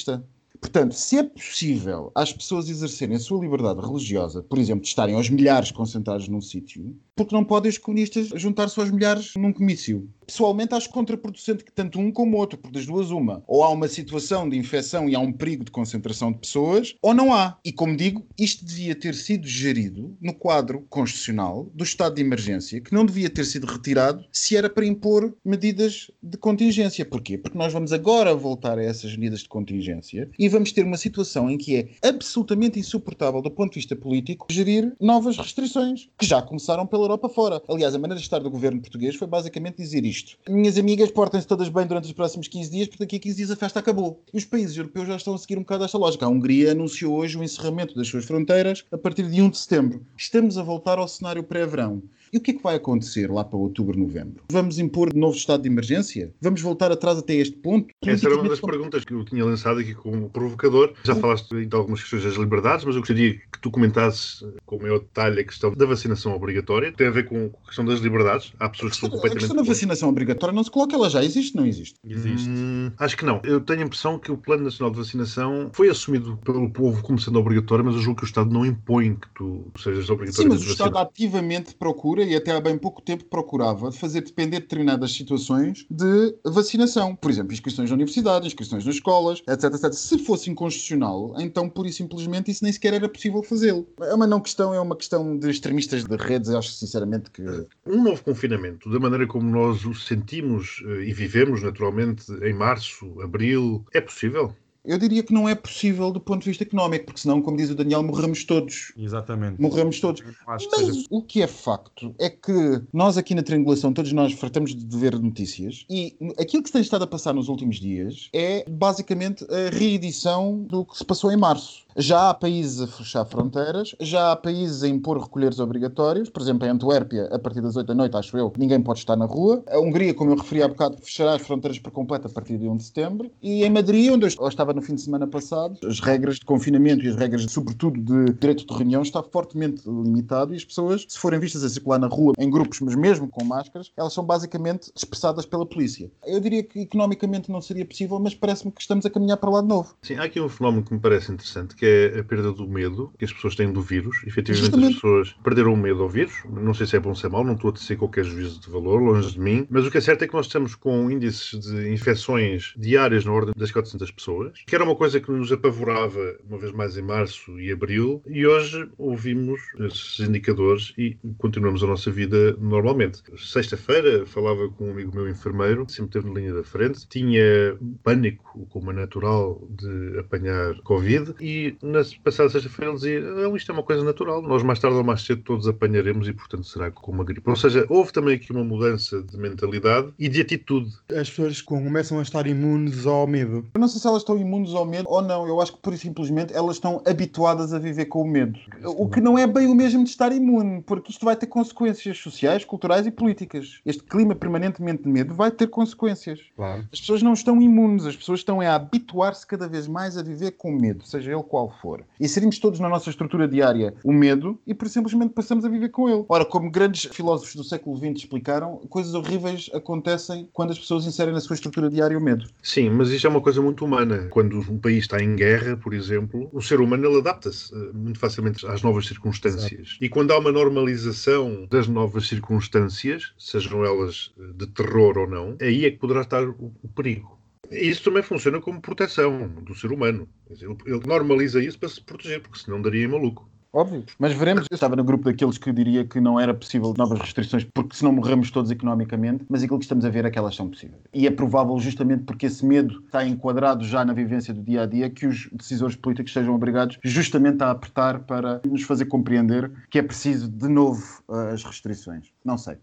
Portanto, se é possível às pessoas exercerem a sua liberdade religiosa, por exemplo, de estarem aos milhares concentrados num sítio, porque não podem os comunistas juntar-se aos milhares num comício. Pessoalmente, acho contraproducente que tanto um como o outro, porque das duas, uma. Ou há uma situação de infecção e há um perigo de concentração de pessoas, ou não há. E como digo, isto devia ter sido gerido no quadro constitucional do estado de emergência, que não devia ter sido retirado se era para impor medidas de contingência. Porquê? Porque nós vamos agora voltar a essas medidas de contingência e vamos ter uma situação em que é absolutamente insuportável, do ponto de vista político, gerir novas restrições, que já começaram pela Europa fora. Aliás, a maneira de estar do governo português foi basicamente dizer isto. Minhas amigas, portem-se todas bem durante os próximos 15 dias, porque daqui a 15 dias a festa acabou. E os países europeus já estão a seguir um bocado esta lógica. A Hungria anunciou hoje o encerramento das suas fronteiras a partir de 1 de setembro. Estamos a voltar ao cenário pré-verão. E o que é que vai acontecer lá para outubro, novembro? Vamos impor de novo estado de emergência? Vamos voltar atrás até este ponto? Essa era uma das perguntas que eu tinha lançado aqui como provocador. Já falaste de algumas questões das liberdades, mas eu gostaria que tu comentasses com maior detalhe a questão da vacinação obrigatória. Tem a ver com a questão das liberdades. Há pessoas que são A completamente. questão da vacinação obrigatória não se coloca, ela já existe, não existe? Existe. Hum, acho que não. Eu tenho a impressão que o Plano Nacional de Vacinação foi assumido pelo povo como sendo obrigatório, mas eu julgo que o Estado não impõe que tu sejas Sim, obrigatório mas o Estado ativamente procura, e até há bem pouco tempo procurava, fazer depender determinadas situações de vacinação. Por exemplo, inscrições na universidade, inscrições nas escolas, etc, etc. Se fosse inconstitucional, então, pura e simplesmente, isso nem sequer era possível fazê-lo. É uma não questão, é uma questão de extremistas de redes, acho sinceramente que... Um novo confinamento, da maneira como nós o sentimos eh, e vivemos naturalmente em março, abril, é possível? Eu diria que não é possível do ponto de vista económico, porque senão, como diz o Daniel, morremos todos. Exatamente. Morremos todos. Seja Mas o que é facto é que nós aqui na triangulação, todos nós fartamos de ver notícias e aquilo que se tem estado a passar nos últimos dias é basicamente a reedição do que se passou em março. Já há países a fechar fronteiras, já há países a impor recolheres obrigatórios, por exemplo, em Antuérpia, a partir das 8 da noite, acho eu, ninguém pode estar na rua. A Hungria, como eu referi há bocado, fechará as fronteiras por completo a partir de 1 de setembro. E em Madrid, onde eu estava no fim de semana passado, as regras de confinamento e as regras, sobretudo, de direito de reunião está fortemente limitado e as pessoas, se forem vistas a circular na rua em grupos, mas mesmo com máscaras, elas são basicamente dispersadas pela polícia. Eu diria que economicamente não seria possível, mas parece-me que estamos a caminhar para lá de novo. Sim, há aqui um fenómeno que me parece interessante, que é a perda do medo que as pessoas têm do vírus. Efetivamente, Justamente. as pessoas perderam o medo ao vírus. Não sei se é bom ou se é mau, não estou a dizer qualquer juízo de valor, longe de mim. Mas o que é certo é que nós estamos com índices de infecções diárias na ordem das 400 pessoas, que era uma coisa que nos apavorava, uma vez mais em março e abril, e hoje ouvimos esses indicadores e continuamos a nossa vida normalmente. Sexta-feira falava com um amigo meu enfermeiro, sempre esteve na linha da frente, tinha pânico, como é natural, de apanhar Covid, e na passada sexta-feira ele dizia: "Não, isto é uma coisa natural, nós mais tarde ou mais cedo todos apanharemos e, portanto, será como uma gripe. Ou seja, houve também aqui uma mudança de mentalidade e de atitude. As pessoas começam a estar imunes ao medo. Eu não sei se elas estão imunes ao medo ou não. Eu acho que, por e simplesmente, elas estão habituadas a viver com o medo. O que não é bem o mesmo de estar imune, porque isto vai ter consequências sociais, culturais e políticas. Este clima permanentemente de medo vai ter consequências. Claro. As pessoas não estão imunes, as pessoas estão a habituar-se cada vez mais a viver com medo, seja ele qual for. Inserimos todos na nossa estrutura diária o medo e, por simplesmente, passamos a viver com ele. Ora, como grandes filósofos do século XX explicaram, coisas horríveis acontecem quando as pessoas inserem na sua estrutura diária o medo. Sim, mas isto é uma coisa muito humana. Quando um país está em guerra, por exemplo, o ser humano adapta-se eh, muito facilmente às novas circunstâncias. E quando há uma normalização das novas circunstâncias, sejam elas eh, de terror ou não, aí é que poderá estar o, o perigo. Isso também funciona como proteção do ser humano. Dizer, Ele, ele normaliza isso para se proteger, porque senão daria em maluco. Óbvio. Mas veremos. Eu estava no grupo daqueles que diria que não era possível novas restrições, porque senão morremos todos economicamente, mas aquilo que estamos a ver é que elas são possíveis. E é provável justamente porque esse medo está enquadrado já na vivência do dia a dia que os decisores políticos sejam obrigados justamente a apertar para nos fazer compreender que é preciso de novo eh, as restrições. Não sei.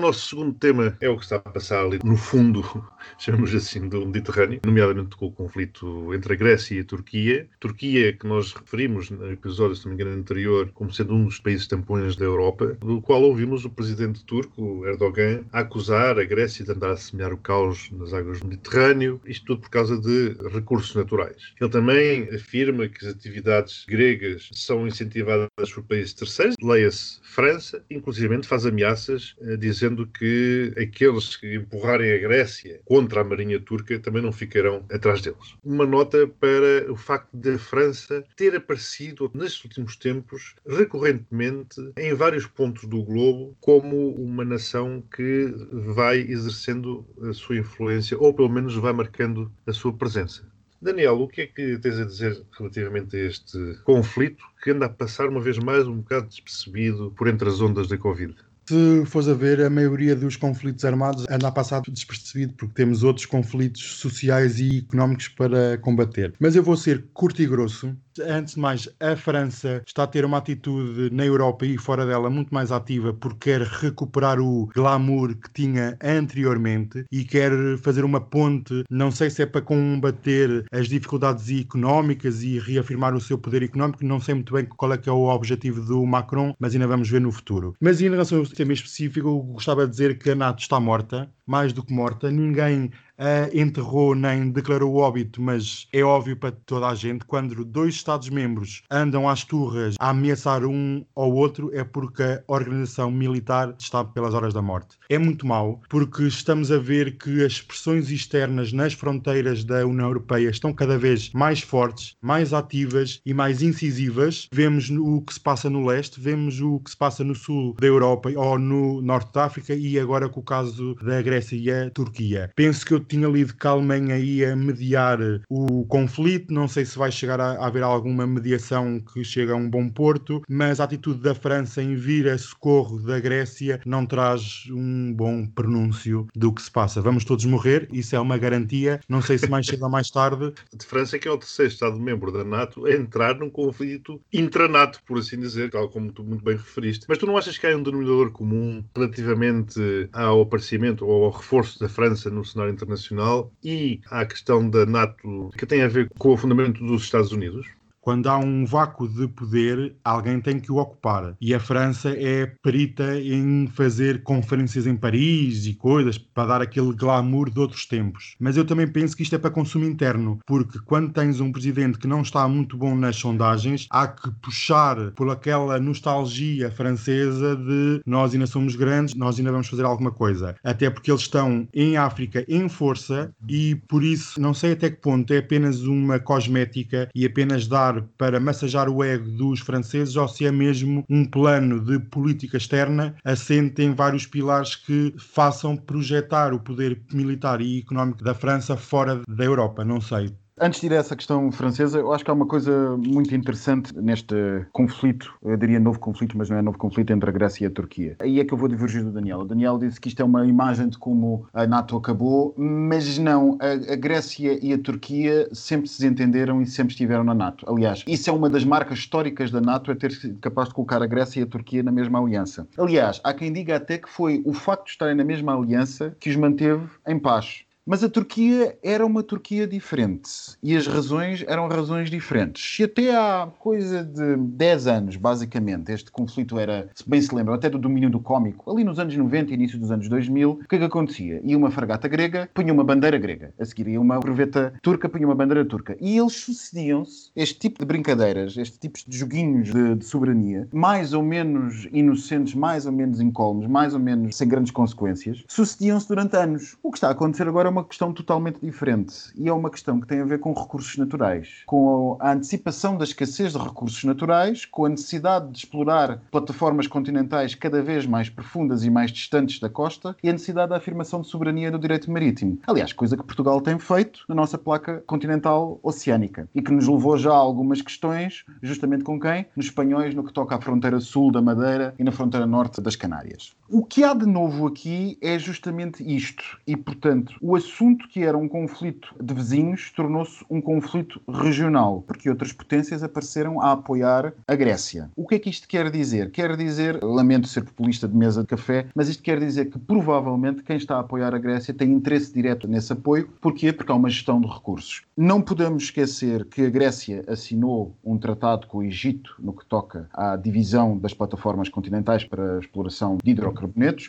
Nosso segundo tema é o que está a passar ali no fundo, chamamos assim, do Mediterrâneo, nomeadamente com o conflito entre a Grécia e a Turquia. Turquia, que nós referimos no episódio, se não me engano, anterior, como sendo um dos países tampões da Europa, do qual ouvimos o presidente turco, Erdogan, acusar a Grécia de andar a semear o caos nas águas do Mediterrâneo, isto tudo por causa de recursos naturais. Ele também afirma que as atividades gregas são incentivadas por países terceiros, leia-se França, inclusive faz ameaças a dizer sendo que aqueles que empurrarem a Grécia contra a marinha turca também não ficarão atrás deles. Uma nota para o facto da França ter aparecido nestes últimos tempos recorrentemente em vários pontos do globo como uma nação que vai exercendo a sua influência ou pelo menos vai marcando a sua presença. Daniel, o que é que tens a dizer relativamente a este conflito que anda a passar uma vez mais um bocado despercebido por entre as ondas da Covid? Se fores a ver, a maioria dos conflitos armados anda a passar despercebido porque temos outros conflitos sociais e económicos para combater. Mas eu vou ser curto e grosso antes de mais, a França está a ter uma atitude na Europa e fora dela muito mais ativa porque quer recuperar o glamour que tinha anteriormente e quer fazer uma ponte, não sei se é para combater as dificuldades económicas e reafirmar o seu poder económico, não sei muito bem qual é que é o objetivo do Macron, mas ainda vamos ver no futuro. Mas em relação ao tema específico, eu gostava de dizer que a NATO está morta, mais do que morta, ninguém uh, enterrou nem declarou óbito, mas é óbvio para toda a gente, quando dois Estados-membros andam às turras a ameaçar um ao outro, é porque a organização militar está pelas horas da morte. É muito mau, porque estamos a ver que as pressões externas nas fronteiras da União Europeia estão cada vez mais fortes, mais ativas e mais incisivas. Vemos o que se passa no leste, vemos o que se passa no sul da Europa ou no norte da África e agora com o caso da Grécia e a Turquia. Penso que eu tinha lido que a Alemanha ia mediar o conflito, não sei se vai chegar a, a haver alguma mediação que chegue a um bom porto, mas a atitude da França em vir a socorro da Grécia não traz um bom pronúncio do que se passa. Vamos todos morrer, isso é uma garantia, não sei se mais cedo ou mais tarde. De França, que é o terceiro Estado-membro da NATO, a entrar num conflito intranato, por assim dizer, tal como tu muito bem referiste. Mas tu não achas que há um denominador comum relativamente ao aparecimento ou ao reforço da França no cenário internacional? Internacional e à questão da NATO, que tem a ver com o fundamento dos Estados Unidos? Quando há um vácuo de poder, alguém tem que o ocupar. E a França é perita em fazer conferências em Paris e coisas para dar aquele glamour de outros tempos. Mas eu também penso que isto é para consumo interno, porque quando tens um presidente que não está muito bom nas sondagens, há que puxar por aquela nostalgia francesa de nós ainda somos grandes, nós ainda vamos fazer alguma coisa. Até porque eles estão em África em força e por isso não sei até que ponto é apenas uma cosmética e apenas dar para massajar o ego dos franceses ou se é mesmo um plano de política externa assente em vários pilares que façam projetar o poder militar e económico da França fora da Europa. Não sei. Antes de ir a essa questão francesa, eu acho que há uma coisa muito interessante neste conflito, eu diria novo conflito, mas não é novo conflito entre a Grécia e a Turquia. Aí é que eu vou divergir do Daniel. O Daniel disse que isto é uma imagem de como a NATO acabou, mas não, a, a Grécia e a Turquia sempre se entenderam e sempre estiveram na NATO. Aliás, isso é uma das marcas históricas da NATO, é ter sido capaz de colocar a Grécia e a Turquia na mesma aliança. Aliás, há quem diga até que foi o facto de estarem na mesma aliança que os manteve em paz. Mas a Turquia era uma Turquia diferente e as razões eram razões diferentes. Se até há coisa de 10 anos, basicamente, este conflito era, se bem se lembram, até do domínio do cómico, ali nos anos 90 e início dos anos 2000, o que é que acontecia? Ia uma fragata grega, punha uma bandeira grega. A seguir ia uma corveta turca, punha uma bandeira turca. E eles sucediam-se, este tipo de brincadeiras, este tipo de joguinhos de, de soberania, mais ou menos inocentes, mais ou menos incólumes, mais ou menos sem grandes consequências, sucediam-se durante anos. O que está a acontecer agora é uma questão totalmente diferente e é uma questão que tem a ver com recursos naturais, com a antecipação da escassez de recursos naturais, com a necessidade de explorar plataformas continentais cada vez mais profundas e mais distantes da costa e a necessidade da afirmação de soberania do direito marítimo. Aliás, coisa que Portugal tem feito na nossa placa continental oceânica e que nos levou já a algumas questões, justamente com quem? Nos espanhóis, no que toca à fronteira sul da Madeira e na fronteira norte das Canárias. O que há de novo aqui é justamente isto e, portanto, o assunto que era um conflito de vizinhos tornou-se um conflito regional, porque outras potências apareceram a apoiar a Grécia. O que é que isto quer dizer? Quer dizer, lamento ser populista de mesa de café, mas isto quer dizer que provavelmente quem está a apoiar a Grécia tem interesse direto nesse apoio. Porquê? Porque há uma gestão de recursos. Não podemos esquecer que a Grécia assinou um tratado com o Egito no que toca à divisão das plataformas continentais para a exploração de hidrocarbonetos,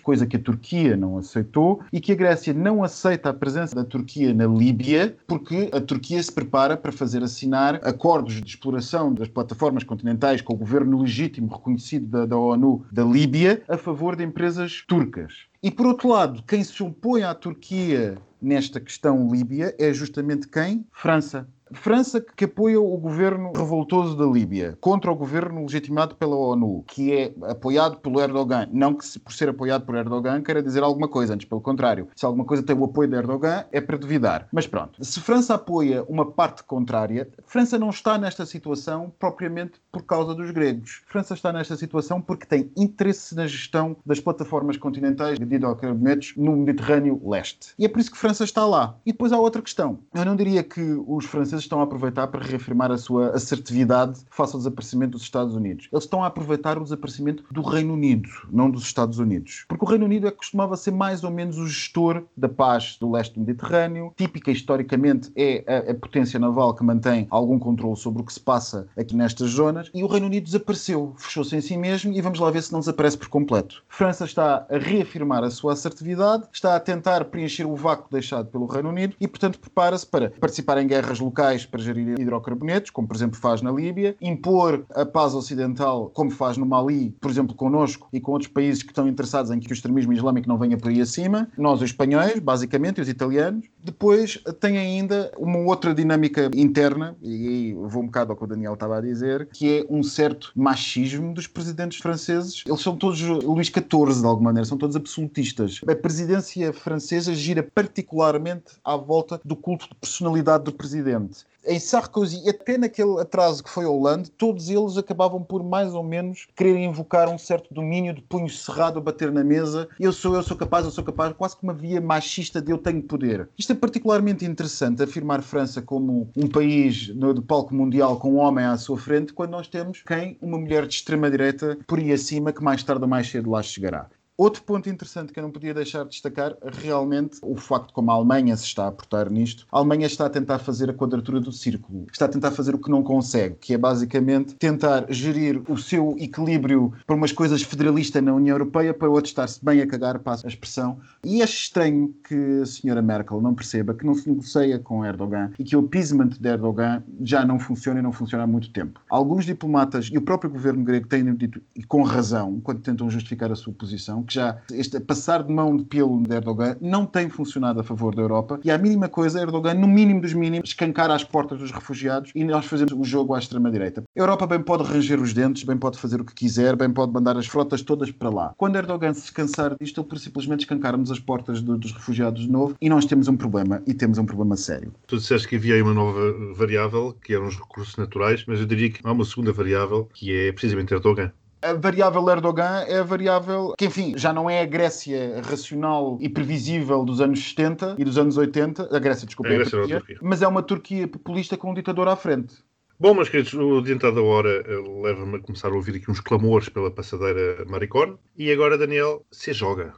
coisa que a Turquia não aceitou e que a Grécia não aceita a presença da Turquia na Líbia, porque a Turquia se prepara para fazer assinar acordos de exploração das plataformas continentais com o governo legítimo reconhecido da, da ONU da Líbia a favor de empresas turcas. E por outro lado, quem se opõe à Turquia nesta questão Líbia é justamente quem? França. França que apoia o governo revoltoso da Líbia contra o governo legitimado pela ONU, que é apoiado pelo Erdogan. Não que por ser apoiado por Erdogan queira dizer alguma coisa, antes pelo contrário. Se alguma coisa tem o apoio de Erdogan, é para duvidar. Mas pronto, se França apoia uma parte contrária, França não está nesta situação propriamente por causa dos gregos. França está nesta situação porque tem interesse na gestão das plataformas continentais de hidrocarbonetos no Mediterrâneo Leste. E é por isso que França está lá. E depois há outra questão. Eu não diria que os franceses estão a aproveitar para reafirmar a sua assertividade face ao desaparecimento dos Estados Unidos. Eles estão a aproveitar o desaparecimento do Reino Unido, não dos Estados Unidos. Porque o Reino Unido é que costumava ser mais ou menos o gestor da paz do leste do Mediterrâneo. Típica, historicamente, é a, a potência naval que mantém algum controle sobre o que se passa aqui nestas zonas. E o Reino Unido desapareceu, fechou-se em si mesmo e vamos lá ver se não desaparece por completo. França está a reafirmar a sua assertividade, está a tentar preencher o vácuo deixado pelo Reino Unido e, portanto, prepara-se para participar em guerras locais para gerir hidrocarbonetos, como por exemplo faz na Líbia, impor a paz ocidental, como faz no Mali, por exemplo, connosco e com outros países que estão interessados em que o extremismo islâmico não venha por aí acima, nós os espanhóis, basicamente, e os italianos. Depois tem ainda uma outra dinâmica interna, e vou um bocado ao que o Daniel estava a dizer, que é um certo machismo dos presidentes franceses. Eles são todos Luís XIV, de alguma maneira, são todos absolutistas. A presidência francesa gira particularmente à volta do culto de personalidade do presidente em Sarkozy até naquele atraso que foi Hollande, todos eles acabavam por mais ou menos querer invocar um certo domínio de punho cerrado a bater na mesa. Eu sou, eu sou capaz, eu sou capaz, quase que uma via machista de eu tenho poder. Isto é particularmente interessante, afirmar França como um país no de palco mundial com um homem à sua frente, quando nós temos quem? Uma mulher de extrema-direita por aí acima que mais tarde ou mais cedo lá chegará. Outro ponto interessante que eu não podia deixar de destacar, realmente, o facto de como a Alemanha se está a portar nisto. A Alemanha está a tentar fazer a quadratura do círculo. Está a tentar fazer o que não consegue, que é basicamente tentar gerir o seu equilíbrio para umas coisas federalistas na União Europeia, para outros estar-se bem a cagar, passa a expressão. E acho estranho que a senhora Merkel não perceba que não se negocia com Erdogan e que o appeasement de Erdogan já não funciona e não funciona há muito tempo. Alguns diplomatas e o próprio governo grego têm dito, e com razão, quando tentam justificar a sua posição, que já este passar de mão de pelo de Erdogan não tem funcionado a favor da Europa e a mínima coisa, Erdogan, no mínimo dos mínimos, escancar as portas dos refugiados e nós fazemos o jogo à extrema-direita. A Europa bem pode ranger os dentes, bem pode fazer o que quiser, bem pode mandar as frotas todas para lá. Quando Erdogan se cansar disto, ele simplesmente escancarmos as portas do, dos refugiados de novo e nós temos um problema e temos um problema sério. Tu disseste que havia aí uma nova variável, que eram os recursos naturais, mas eu diria que há uma segunda variável, que é precisamente Erdogan. A variável Erdogan é a variável que, enfim, já não é a Grécia racional e previsível dos anos 70 e dos anos 80, a Grécia, desculpa, A é a Grécia a Turquia, Turquia. mas é uma Turquia populista com um ditador à frente. Bom, meus queridos, o adiantado da hora eh, leva-me a começar a ouvir aqui uns clamores pela passadeira maricona. E agora, Daniel, se joga.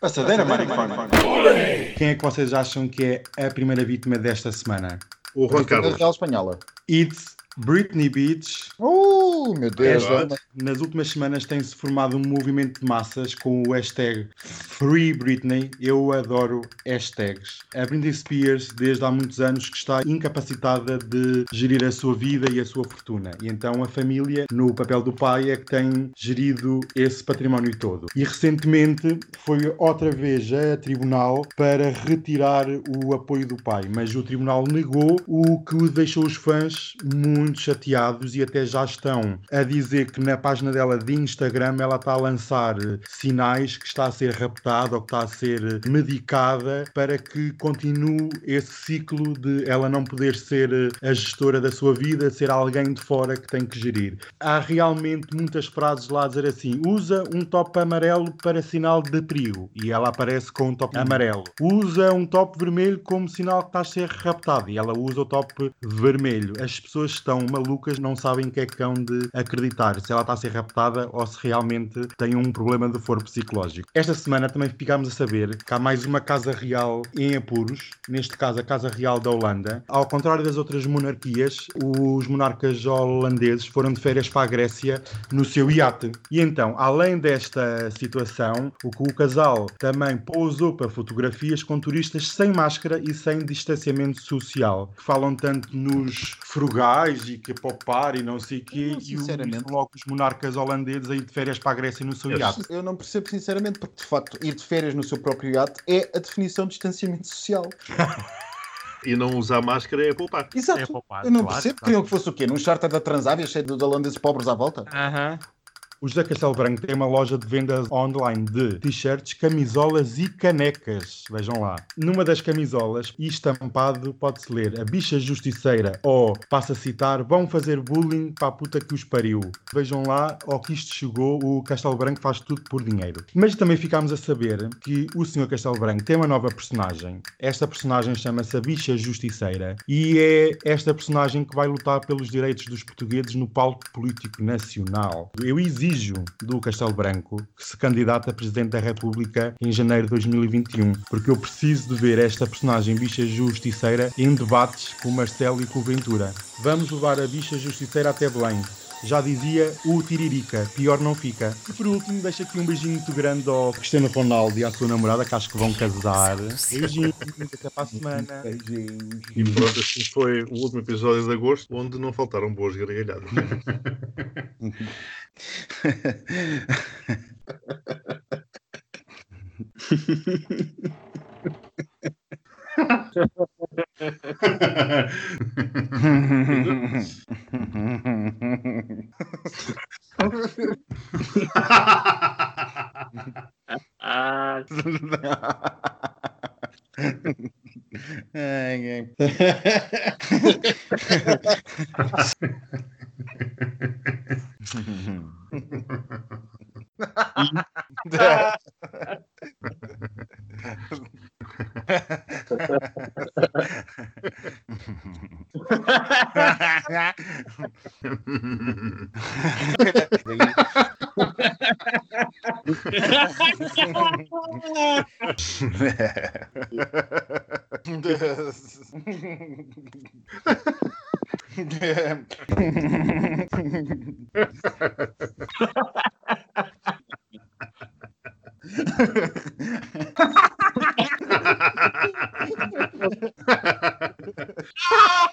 Passadeira, maricona. Quem é que vocês acham que é a primeira vítima desta semana? O Juan A Carlos. Real Espanhola. It's Britney Beach. Uh, meu Deus. É vamos- Nas últimas semanas tem-se formado um movimento de massas com o hashtag Free Britney. Eu adoro hashtags. A Britney Spears, desde há muitos anos, que está incapacitada de gerir a sua vida e a sua fortuna. E então a família, no papel do pai, é que tem gerido esse património todo. E recentemente foi outra vez a tribunal para retirar o apoio do pai, mas o tribunal negou, o que deixou os fãs muito chateados e até já estão a dizer que na página dela de Instagram ela está a lançar sinais que está a ser raptada ou que está a ser medicada para que continue esse ciclo de ela não poder ser eh, a gestora da sua vida, ser alguém de fora que tem que gerir. Há realmente muitas frases lá a dizer assim: usa um top amarelo para sinal de perigo e ela aparece com um top amarelo. Usa um top vermelho como sinal que está a ser raptado e ela usa o top vermelho. As pessoas estão malucas, não sabem o que é que hão de acreditar, se ela está a ser raptada ou se realmente tem um problema de foro psicológico. Esta semana também ficámos a saber que há mais uma Casa Real em apuros, neste caso a Casa Real da Holanda. Ao contrário das outras monarquias, os monarcas holandeses foram de férias para a Grécia no seu iate. E então, além desta situação, o que o casal também pousou para fotografias com turistas sem máscara e sem distanciamento social, que falam tanto nos frugais e que poupar e não sei o quê, e E o- sinceramente. logo os monarcas holandeses aí de férias para a Grécia no seu Eu iate. Eu não percebo sinceramente, porque de facto ir de férias no seu próprio iate é a definição de distanciamento social. E não usar máscara é poupar. Exato. É poupar, eu não claro, percebo. claro. Queriam que fosse o quê? Num charter da Transávia cheio de holandeses pobres à volta? Aham. O José Castelo Branco tem uma loja de vendas online de t-shirts, camisolas e canecas. Vejam lá. Numa das camisolas, e estampado, pode-se ler a bicha justiceira ou, passa a citar, vão fazer bullying para a puta que os pariu. Vejam lá, ao que isto chegou, o Castelo Branco faz tudo por dinheiro. Mas também ficámos a saber que o Sr. Castelo Branco tem uma nova personagem. Esta personagem chama-se a bicha justiceira e é esta personagem que vai lutar pelos direitos dos portugueses no palco político nacional. Eu exijo do Castelo Branco que se candidate a Presidente da República em janeiro de 2021, porque eu preciso de ver esta personagem bicha justiceira em debates com Marcelo e com Ventura. Vamos levar a bicha justiceira até Belém. Já dizia o Tiririca, pior não fica. E por último, deixo aqui um beijinho muito grande ao Cristiano Ronaldo e à sua namorada, que acho que vão casar. Beijinhos, até para a semana. Beijinhos. E pronto, assim foi o último episódio de agosto, onde não faltaram boas gargalhadas. Ai, ai. Ha ha ha ha! Ha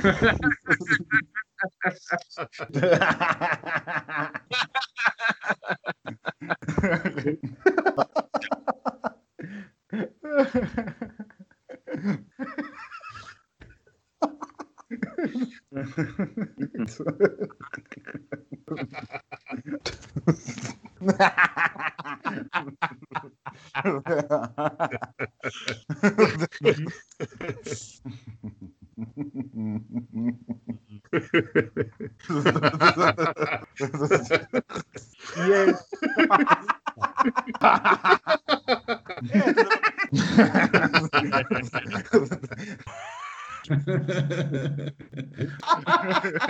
ha ha ha! Yeah. y.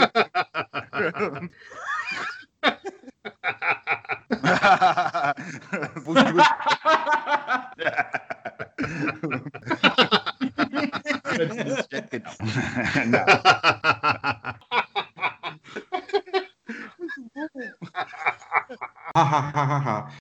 ha ha ha ha.